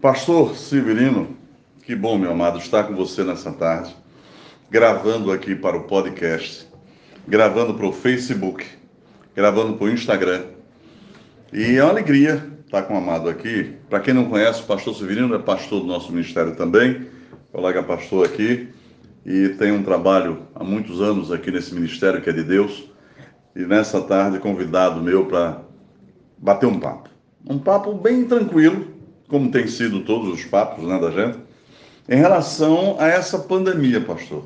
Pastor Severino, que bom, meu amado, estar com você nessa tarde, gravando aqui para o podcast, gravando para o Facebook, gravando para o Instagram. E é uma alegria estar com o amado aqui. Para quem não conhece, o pastor Severino é pastor do nosso ministério também, colega pastor aqui, e tem um trabalho há muitos anos aqui nesse ministério que é de Deus. E nessa tarde, convidado meu para bater um papo. Um papo bem tranquilo, como tem sido todos os papos né, da gente, em relação a essa pandemia, pastor.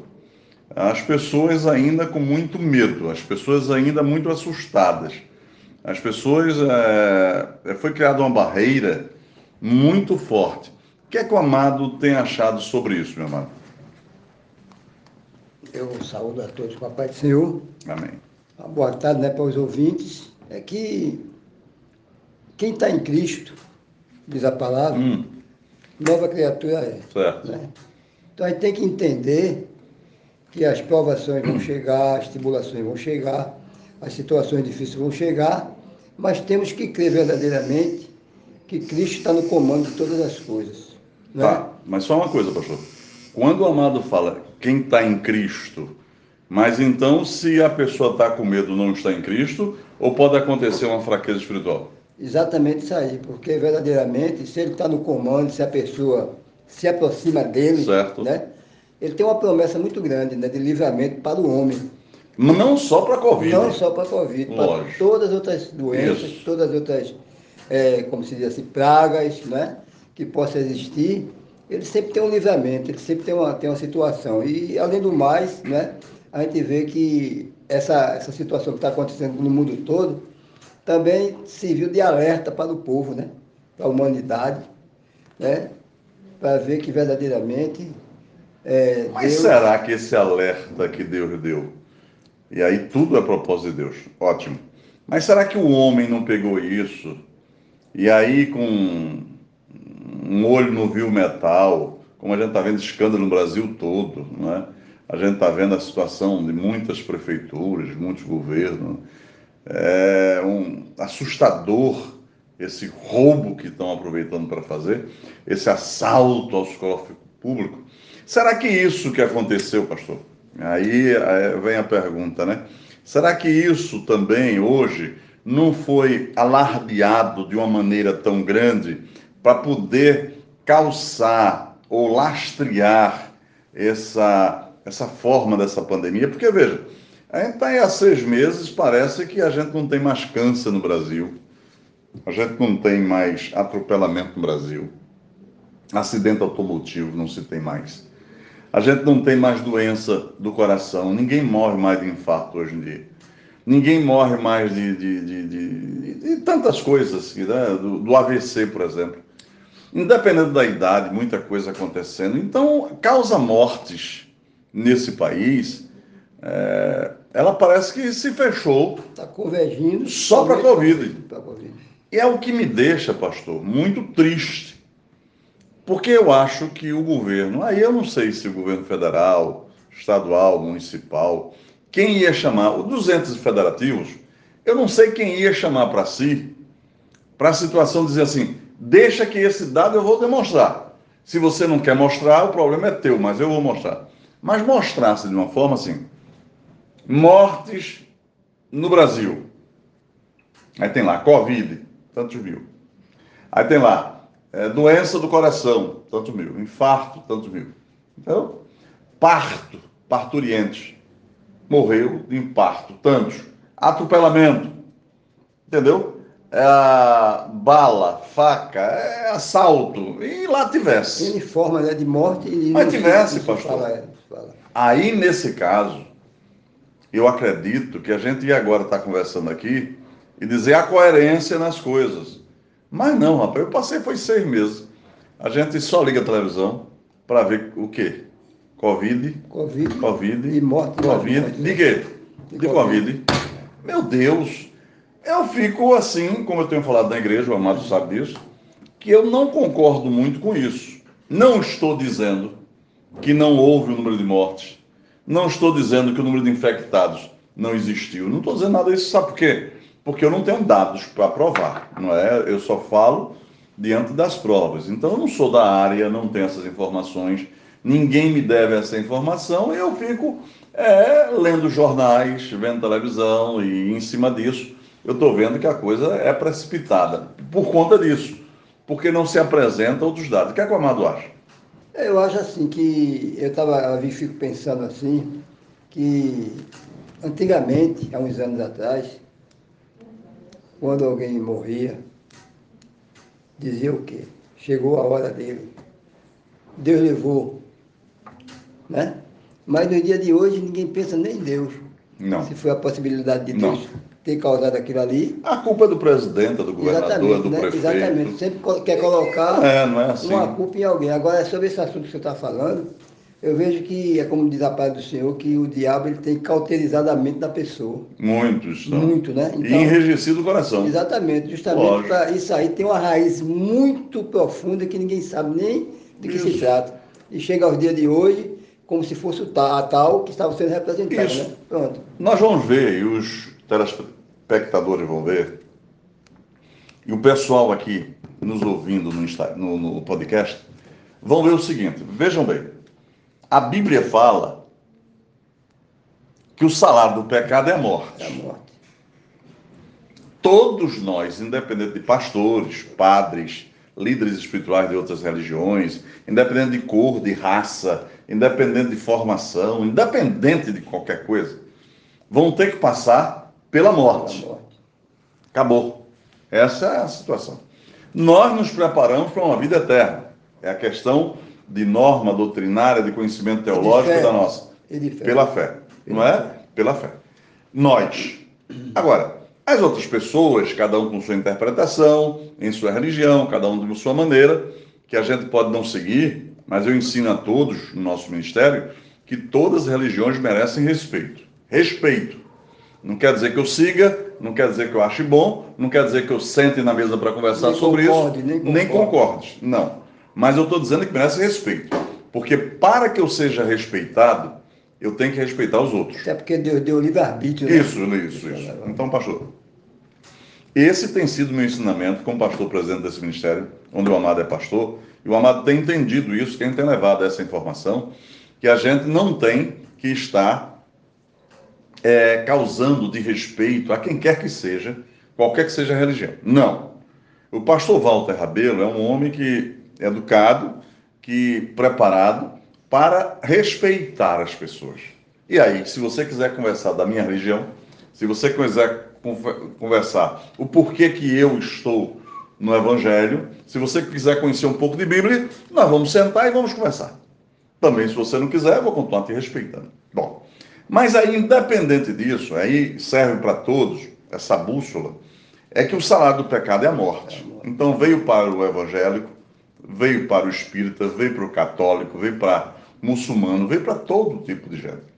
As pessoas ainda com muito medo, as pessoas ainda muito assustadas. As pessoas. É, foi criada uma barreira muito forte. O que é que o amado tem achado sobre isso, meu amado? Eu saúdo a todos com a paz do Senhor. Amém. Uma boa tarde né, para os ouvintes. É que quem está em Cristo diz a palavra, hum. nova criatura é. Certo. Né? Então a gente tem que entender que as provações vão chegar, as tribulações vão chegar, as situações difíceis vão chegar, mas temos que crer verdadeiramente que Cristo está no comando de todas as coisas. Né? Tá, mas só uma coisa, pastor. Quando o amado fala quem está em Cristo, mas então se a pessoa está com medo não está em Cristo, ou pode acontecer uma fraqueza espiritual? Exatamente isso aí, porque verdadeiramente, se ele está no comando, se a pessoa se aproxima dele, certo. né? Ele tem uma promessa muito grande né, de livramento para o homem. Não só para a Covid. Não só para a Covid, para todas as outras doenças, Isso. todas as outras, é, como se diz assim, pragas, né? Que possa existir. Ele sempre tem um livramento, ele sempre tem uma, tem uma situação. E, além do mais, né? A gente vê que essa, essa situação que está acontecendo no mundo todo, também serviu de alerta para o povo, né? para a humanidade, né? para ver que verdadeiramente. É, Mas Deus... será que esse alerta que Deus deu, e aí tudo é propósito de Deus, ótimo. Mas será que o homem não pegou isso e aí com um olho no viu metal, como a gente está vendo escândalo no Brasil todo, não é? A gente está vendo a situação de muitas prefeituras, muitos governos é um assustador esse roubo que estão aproveitando para fazer, esse assalto aos cofres públicos. Será que isso que aconteceu, pastor? Aí vem a pergunta, né? Será que isso também hoje não foi alardeado de uma maneira tão grande para poder calçar ou lastrear essa, essa forma dessa pandemia? Porque, veja, a gente está aí há seis meses, parece que a gente não tem mais câncer no Brasil, a gente não tem mais atropelamento no Brasil, acidente automotivo não se tem mais. A gente não tem mais doença do coração, ninguém morre mais de infarto hoje em dia. Ninguém morre mais de, de, de, de, de tantas coisas, né? do, do AVC, por exemplo. Independente da idade, muita coisa acontecendo. Então, causa mortes nesse país é, ela parece que se fechou. Está convergindo. Só para a COVID. COVID. E é o que me deixa, pastor, muito triste. Porque eu acho que o governo, aí eu não sei se o governo federal, estadual, municipal, quem ia chamar, os 200 federativos, eu não sei quem ia chamar para si, para a situação dizer assim: deixa que esse dado eu vou demonstrar. Se você não quer mostrar, o problema é teu, mas eu vou mostrar. Mas mostrasse de uma forma assim: mortes no Brasil. Aí tem lá, Covid, tantos mil. Aí tem lá, é, doença do coração, tantos mil. Infarto, tantos mil. Então, parto, parturientes. Morreu de infarto, tantos. Atropelamento, entendeu? É, bala, faca, é assalto. E lá tivesse. Ele forma né, de morte e. Mas tivesse, pastor. Fala, fala. Aí, nesse caso, eu acredito que a gente ia agora estar conversando aqui e dizer a coerência nas coisas. Mas não, rapaz, eu passei foi seis meses. A gente só liga a televisão para ver o quê? Covid. Covid. Covid. E morte. Covid. De quê? De, de COVID. Meu Deus. Eu fico assim, como eu tenho falado na igreja, o Amado sabe disso, que eu não concordo muito com isso. Não estou dizendo que não houve o número de mortes. Não estou dizendo que o número de infectados não existiu. Não estou dizendo nada disso, sabe por quê? Porque eu não tenho dados para provar, não é? Eu só falo diante das provas. Então, eu não sou da área, não tenho essas informações, ninguém me deve essa informação, e eu fico é, lendo jornais, vendo televisão, e em cima disso, eu estou vendo que a coisa é precipitada. Por conta disso, porque não se apresenta outros dados. O que, é que o Amado acha? Eu acho assim que eu estava, fico pensando assim, que antigamente, há uns anos atrás, quando alguém morria, dizia o quê? Chegou a hora dele. Deus levou. Né? Mas no dia de hoje ninguém pensa nem em Deus. Não. Se foi a possibilidade de Deus Não. Ter causado aquilo ali. A culpa é do presidente, do governador, do né? prefeito. Exatamente. Sempre quer colocar é, é assim. uma culpa em alguém. Agora, sobre esse assunto que você está falando, eu vejo que, é como diz a paz do Senhor, que o diabo ele tem cauterizado a mente da pessoa. Muito, estão. Muito, né? Então, e enrijecido o coração. Exatamente. Justamente para isso aí tem uma raiz muito profunda que ninguém sabe nem de que isso. se trata. E chega aos dias de hoje como se fosse a tal que estava sendo representada. Isso. Né? Pronto. Nós vamos ver, os telespectadores vão ver, e o pessoal aqui nos ouvindo no, no, no podcast, vão ver o seguinte: vejam bem. A Bíblia fala que o salário do pecado é a morte. É a morte. Todos nós, independente de pastores, padres, líderes espirituais de outras religiões, independente de cor, de raça, independente de formação, independente de qualquer coisa, vão ter que passar pela morte. Acabou. Essa é a situação. Nós nos preparamos para uma vida eterna. É a questão de norma doutrinária, de conhecimento teológico de da nossa. De fé. Pela fé. Não é? Fé. Pela fé. Nós. Agora, as outras pessoas, cada um com sua interpretação, em sua religião, cada um de sua maneira, que a gente pode não seguir, mas eu ensino a todos no nosso ministério que todas as religiões merecem respeito. Respeito. Não quer dizer que eu siga, não quer dizer que eu ache bom, não quer dizer que eu sente na mesa para conversar nem sobre concorde, isso. Nem, concorde. nem concorde. Não. Mas eu estou dizendo que merece respeito. Porque para que eu seja respeitado, eu tenho que respeitar os outros. Até porque Deus deu livre-arbítrio. Né? Isso, isso, isso. Então, pastor, esse tem sido o meu ensinamento como pastor presidente desse ministério, onde o Amado é pastor, e o Amado tem entendido isso, quem tem levado essa informação, que a gente não tem que estar é, causando de respeito a quem quer que seja, qualquer que seja a religião. Não. O pastor Walter Rabelo é um homem que é educado, que preparado para respeitar as pessoas. E aí, se você quiser conversar da minha religião, se você quiser conversar o porquê que eu estou no Evangelho, se você quiser conhecer um pouco de Bíblia, nós vamos sentar e vamos conversar. Também, se você não quiser, eu vou continuar te respeitando. Bom, mas aí, independente disso, aí serve para todos essa bússola, é que o salário do pecado é a morte. Então, veio para o evangélico, veio para o espírita, veio para o católico, veio para o muçulmano, veio para todo tipo de gente.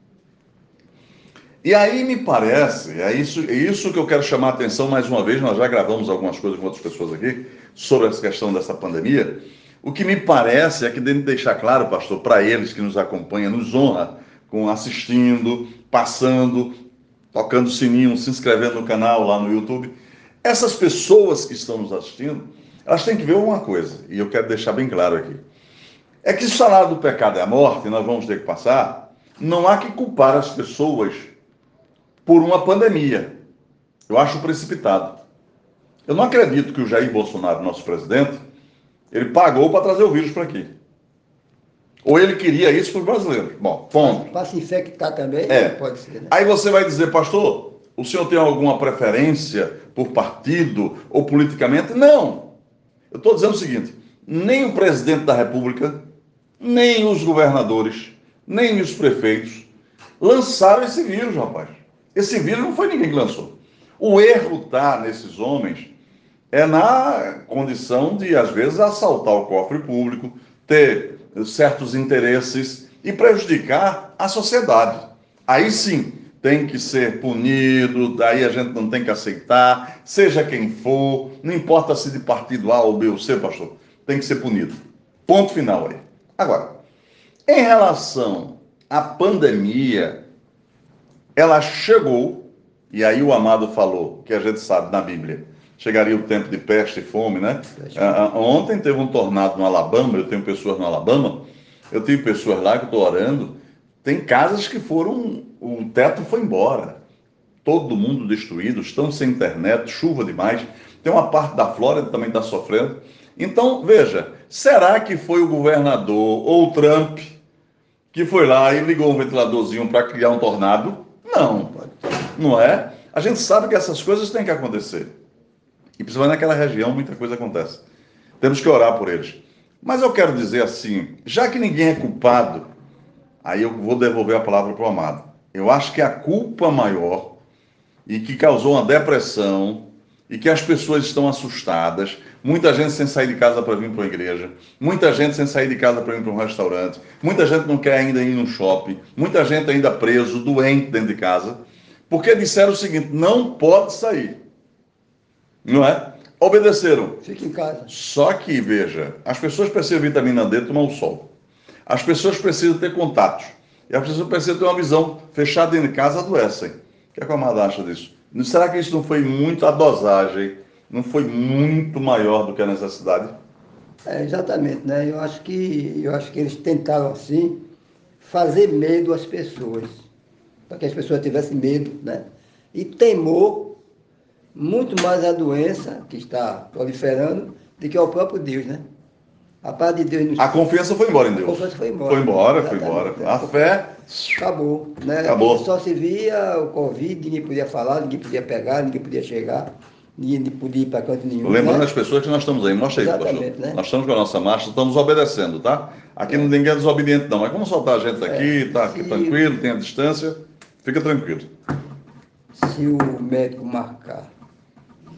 E aí me parece, é isso, é isso que eu quero chamar a atenção mais uma vez, nós já gravamos algumas coisas com outras pessoas aqui sobre essa questão dessa pandemia. O que me parece é que deve deixar claro, pastor, para eles que nos acompanham, nos honra com assistindo, passando, tocando sininho, se inscrevendo no canal lá no YouTube. Essas pessoas que estão nos assistindo, elas têm que ver uma coisa, e eu quero deixar bem claro aqui. É que se o salário do pecado é a morte, nós vamos ter que passar, não há que culpar as pessoas por uma pandemia. Eu acho precipitado. Eu não acredito que o Jair Bolsonaro, nosso presidente, ele pagou para trazer o vírus para aqui. Ou ele queria isso para os brasileiros. Bom, ponto. Para se infectar também, é. pode ser. Né? Aí você vai dizer, pastor, o senhor tem alguma preferência por partido ou politicamente? Não. Eu estou dizendo o seguinte: nem o presidente da República, nem os governadores, nem os prefeitos lançaram esse vírus, rapaz. Esse vírus não foi ninguém que lançou. O erro está nesses homens é na condição de, às vezes, assaltar o cofre público, ter certos interesses e prejudicar a sociedade. Aí sim tem que ser punido, daí a gente não tem que aceitar, seja quem for, não importa se de partido A ou B ou C, pastor, tem que ser punido. Ponto final aí. Agora, em relação à pandemia, ela chegou, e aí o amado falou, que a gente sabe na Bíblia, chegaria o tempo de peste e fome, né? Uh, ontem teve um tornado no Alabama, eu tenho pessoas no Alabama, eu tive pessoas lá que eu estou orando, tem casas que foram, o teto foi embora, todo mundo destruído, estão sem internet, chuva demais, tem uma parte da Flórida que também está sofrendo. Então, veja, será que foi o governador ou o Trump que foi lá e ligou um ventiladorzinho para criar um tornado? Não, não é? A gente sabe que essas coisas têm que acontecer. E principalmente naquela região, muita coisa acontece. Temos que orar por eles. Mas eu quero dizer assim, já que ninguém é culpado, aí eu vou devolver a palavra para o amado. Eu acho que a culpa maior e que causou uma depressão e que as pessoas estão assustadas, muita gente sem sair de casa para vir para uma igreja, muita gente sem sair de casa para ir para um restaurante, muita gente não quer ainda ir no shopping, muita gente ainda preso, doente dentro de casa, porque disseram o seguinte: não pode sair. Não é? Obedeceram. Fique em casa. Só que, veja, as pessoas precisam de vitamina D tomar o sol. As pessoas precisam ter contatos. E as pessoas precisam ter uma visão fechada dentro de casa, adoecem. O que, é que a Amada acha disso? Será que isso não foi muito a dosagem? Não foi muito maior do que a necessidade? É, exatamente, né? Eu acho que eu acho que eles tentaram assim fazer medo às pessoas, para que as pessoas tivessem medo, né? E temor muito mais a doença que está proliferando do que ao próprio Deus, né? A paz de Deus nos... A confiança foi embora em Deus. A confiança foi embora. Foi embora, foi embora. A fé... Acabou. Né? Acabou. Só se via o Covid, ninguém podia falar, ninguém podia pegar, ninguém podia chegar, ninguém podia ir para canto nenhum. Lembrando né? as pessoas que nós estamos aí, mostra aí, pastor. Né? Nós estamos com a nossa marcha, estamos obedecendo, tá? Aqui é. ninguém é desobediente não, mas vamos soltar a gente aqui, é. tá aqui se... tranquilo, tem a distância, fica tranquilo. Se o médico marcar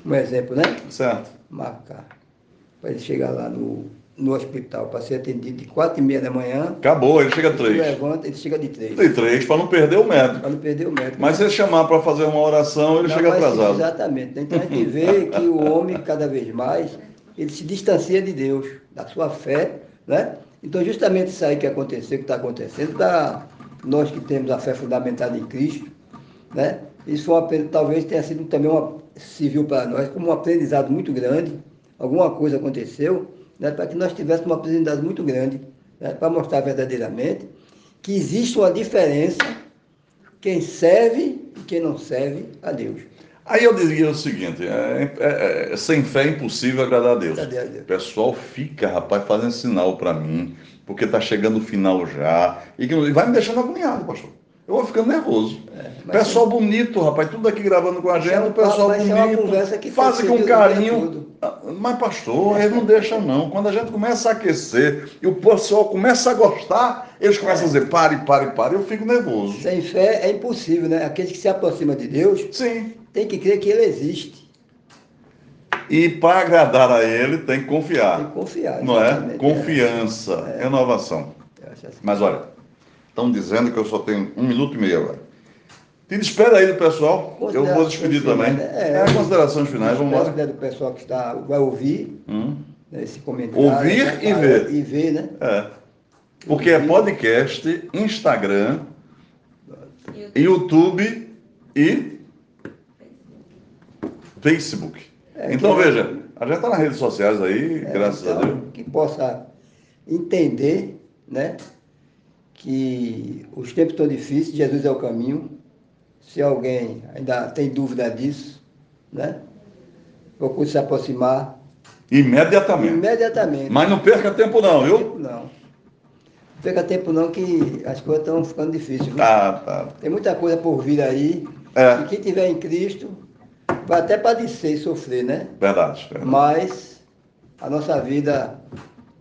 um exemplo, né? Certo. Marcar. Para ele chegar lá no, no hospital para ser atendido de quatro e meia da manhã. Acabou, ele chega a três. Ele levanta, ele chega de três. De três, para não perder o médico. Para não perder o médico. Mas se ele chamar para fazer uma oração, ele não, chega atrasado. Exatamente. Então a gente vê que o homem, cada vez mais, ele se distancia de Deus, da sua fé, né? Então justamente isso aí que aconteceu, que está acontecendo, para nós que temos a fé fundamentada em Cristo, né? Isso foi uma, talvez tenha sido também uma civil para nós como um aprendizado muito grande. Alguma coisa aconteceu né, para que nós tivéssemos uma aprendizado muito grande né, para mostrar verdadeiramente que existe uma diferença quem serve e quem não serve a Deus. Aí eu diria o seguinte: é, é, é, sem fé é impossível agradar a Deus. O pessoal fica, rapaz, fazendo sinal para mim, porque está chegando o final já, e, e vai me deixando agoniado, pastor. Eu vou ficando nervoso. É, pessoal é... bonito, rapaz, tudo aqui gravando com a gente, o pessoal bonito, é uma conversa que faz com carinho. Ah, mas, pastor, ele não deixa não. Quando a gente começa a aquecer e o pessoal começa a gostar, eles começam a dizer, pare, pare, pare, eu fico nervoso. Sem fé é impossível, né? Aquele que se aproxima de Deus Sim. tem que crer que ele existe. E para agradar a ele, tem que confiar. Tem que confiar. Não é? Confiança, é. renovação. Assim. Mas olha. Estão dizendo que eu só tenho um minuto e meio agora. Te despeda aí do pessoal. Eu vou despedir também. Né? É, é considerações finais, vamos lá. do pessoal que está, vai ouvir hum. Né, esse comentário. Ouvir né, e ver. E ver, né? É. Porque é podcast, Instagram, YouTube e Facebook. É, então, veja, a gente está nas redes sociais aí, é, graças então, a Deus. Que possa entender, né? Que os tempos estão difíceis, Jesus é o caminho. Se alguém ainda tem dúvida disso, né? Procure se aproximar. Imediatamente. Imediatamente. Mas não perca tempo não, viu? Tempo não. Não perca tempo não, que as coisas estão ficando difíceis. Viu? Tá, tá. Tem muita coisa por vir aí. É. E quem tiver em Cristo vai até padecer e sofrer, né? Verdade, verdade. Mas a nossa vida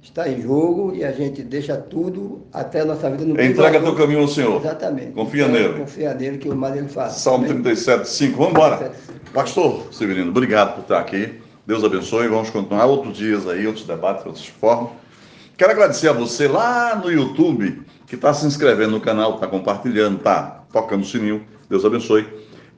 está em jogo e a gente deixa tudo até a nossa vida no Entrega teu caminho ao Senhor. Exatamente. Confia então, nele. Confia nele que o mais ele faz. Salmo 37, 5. Vamos embora. Pastor Severino, obrigado por estar aqui. Deus abençoe. Vamos continuar outros dias aí, outros debates, outras formas. Quero agradecer a você lá no YouTube que está se inscrevendo no canal, está compartilhando, está tocando o sininho. Deus abençoe.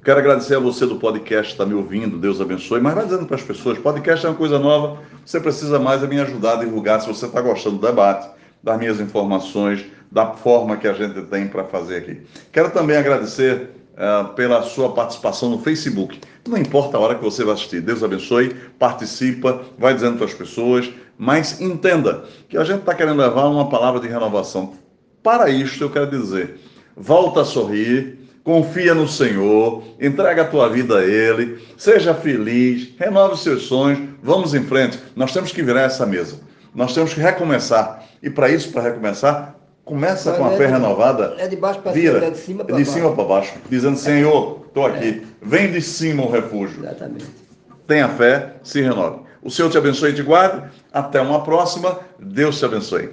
Quero agradecer a você do podcast que está me ouvindo, Deus abençoe. Mas vai dizendo para as pessoas: podcast é uma coisa nova, você precisa mais me ajudar a divulgar se você está gostando do debate, das minhas informações, da forma que a gente tem para fazer aqui. Quero também agradecer uh, pela sua participação no Facebook. Não importa a hora que você vai assistir. Deus abençoe, participa, vai dizendo para as pessoas, mas entenda que a gente está querendo levar uma palavra de renovação. Para isto, eu quero dizer, volta a sorrir, confia no Senhor, entrega a tua vida a Ele, seja feliz, renove os seus sonhos, vamos em frente. Nós temos que virar essa mesa, nós temos que recomeçar. E para isso, para recomeçar, começa com a fé renovada. É de baixo para cima, é de cima para baixo. De cima baixo, dizendo: Senhor, estou aqui, é. vem de cima o refúgio. Exatamente. Tenha fé, se renove. O Senhor te abençoe e te guarde. Até uma próxima. Deus te abençoe.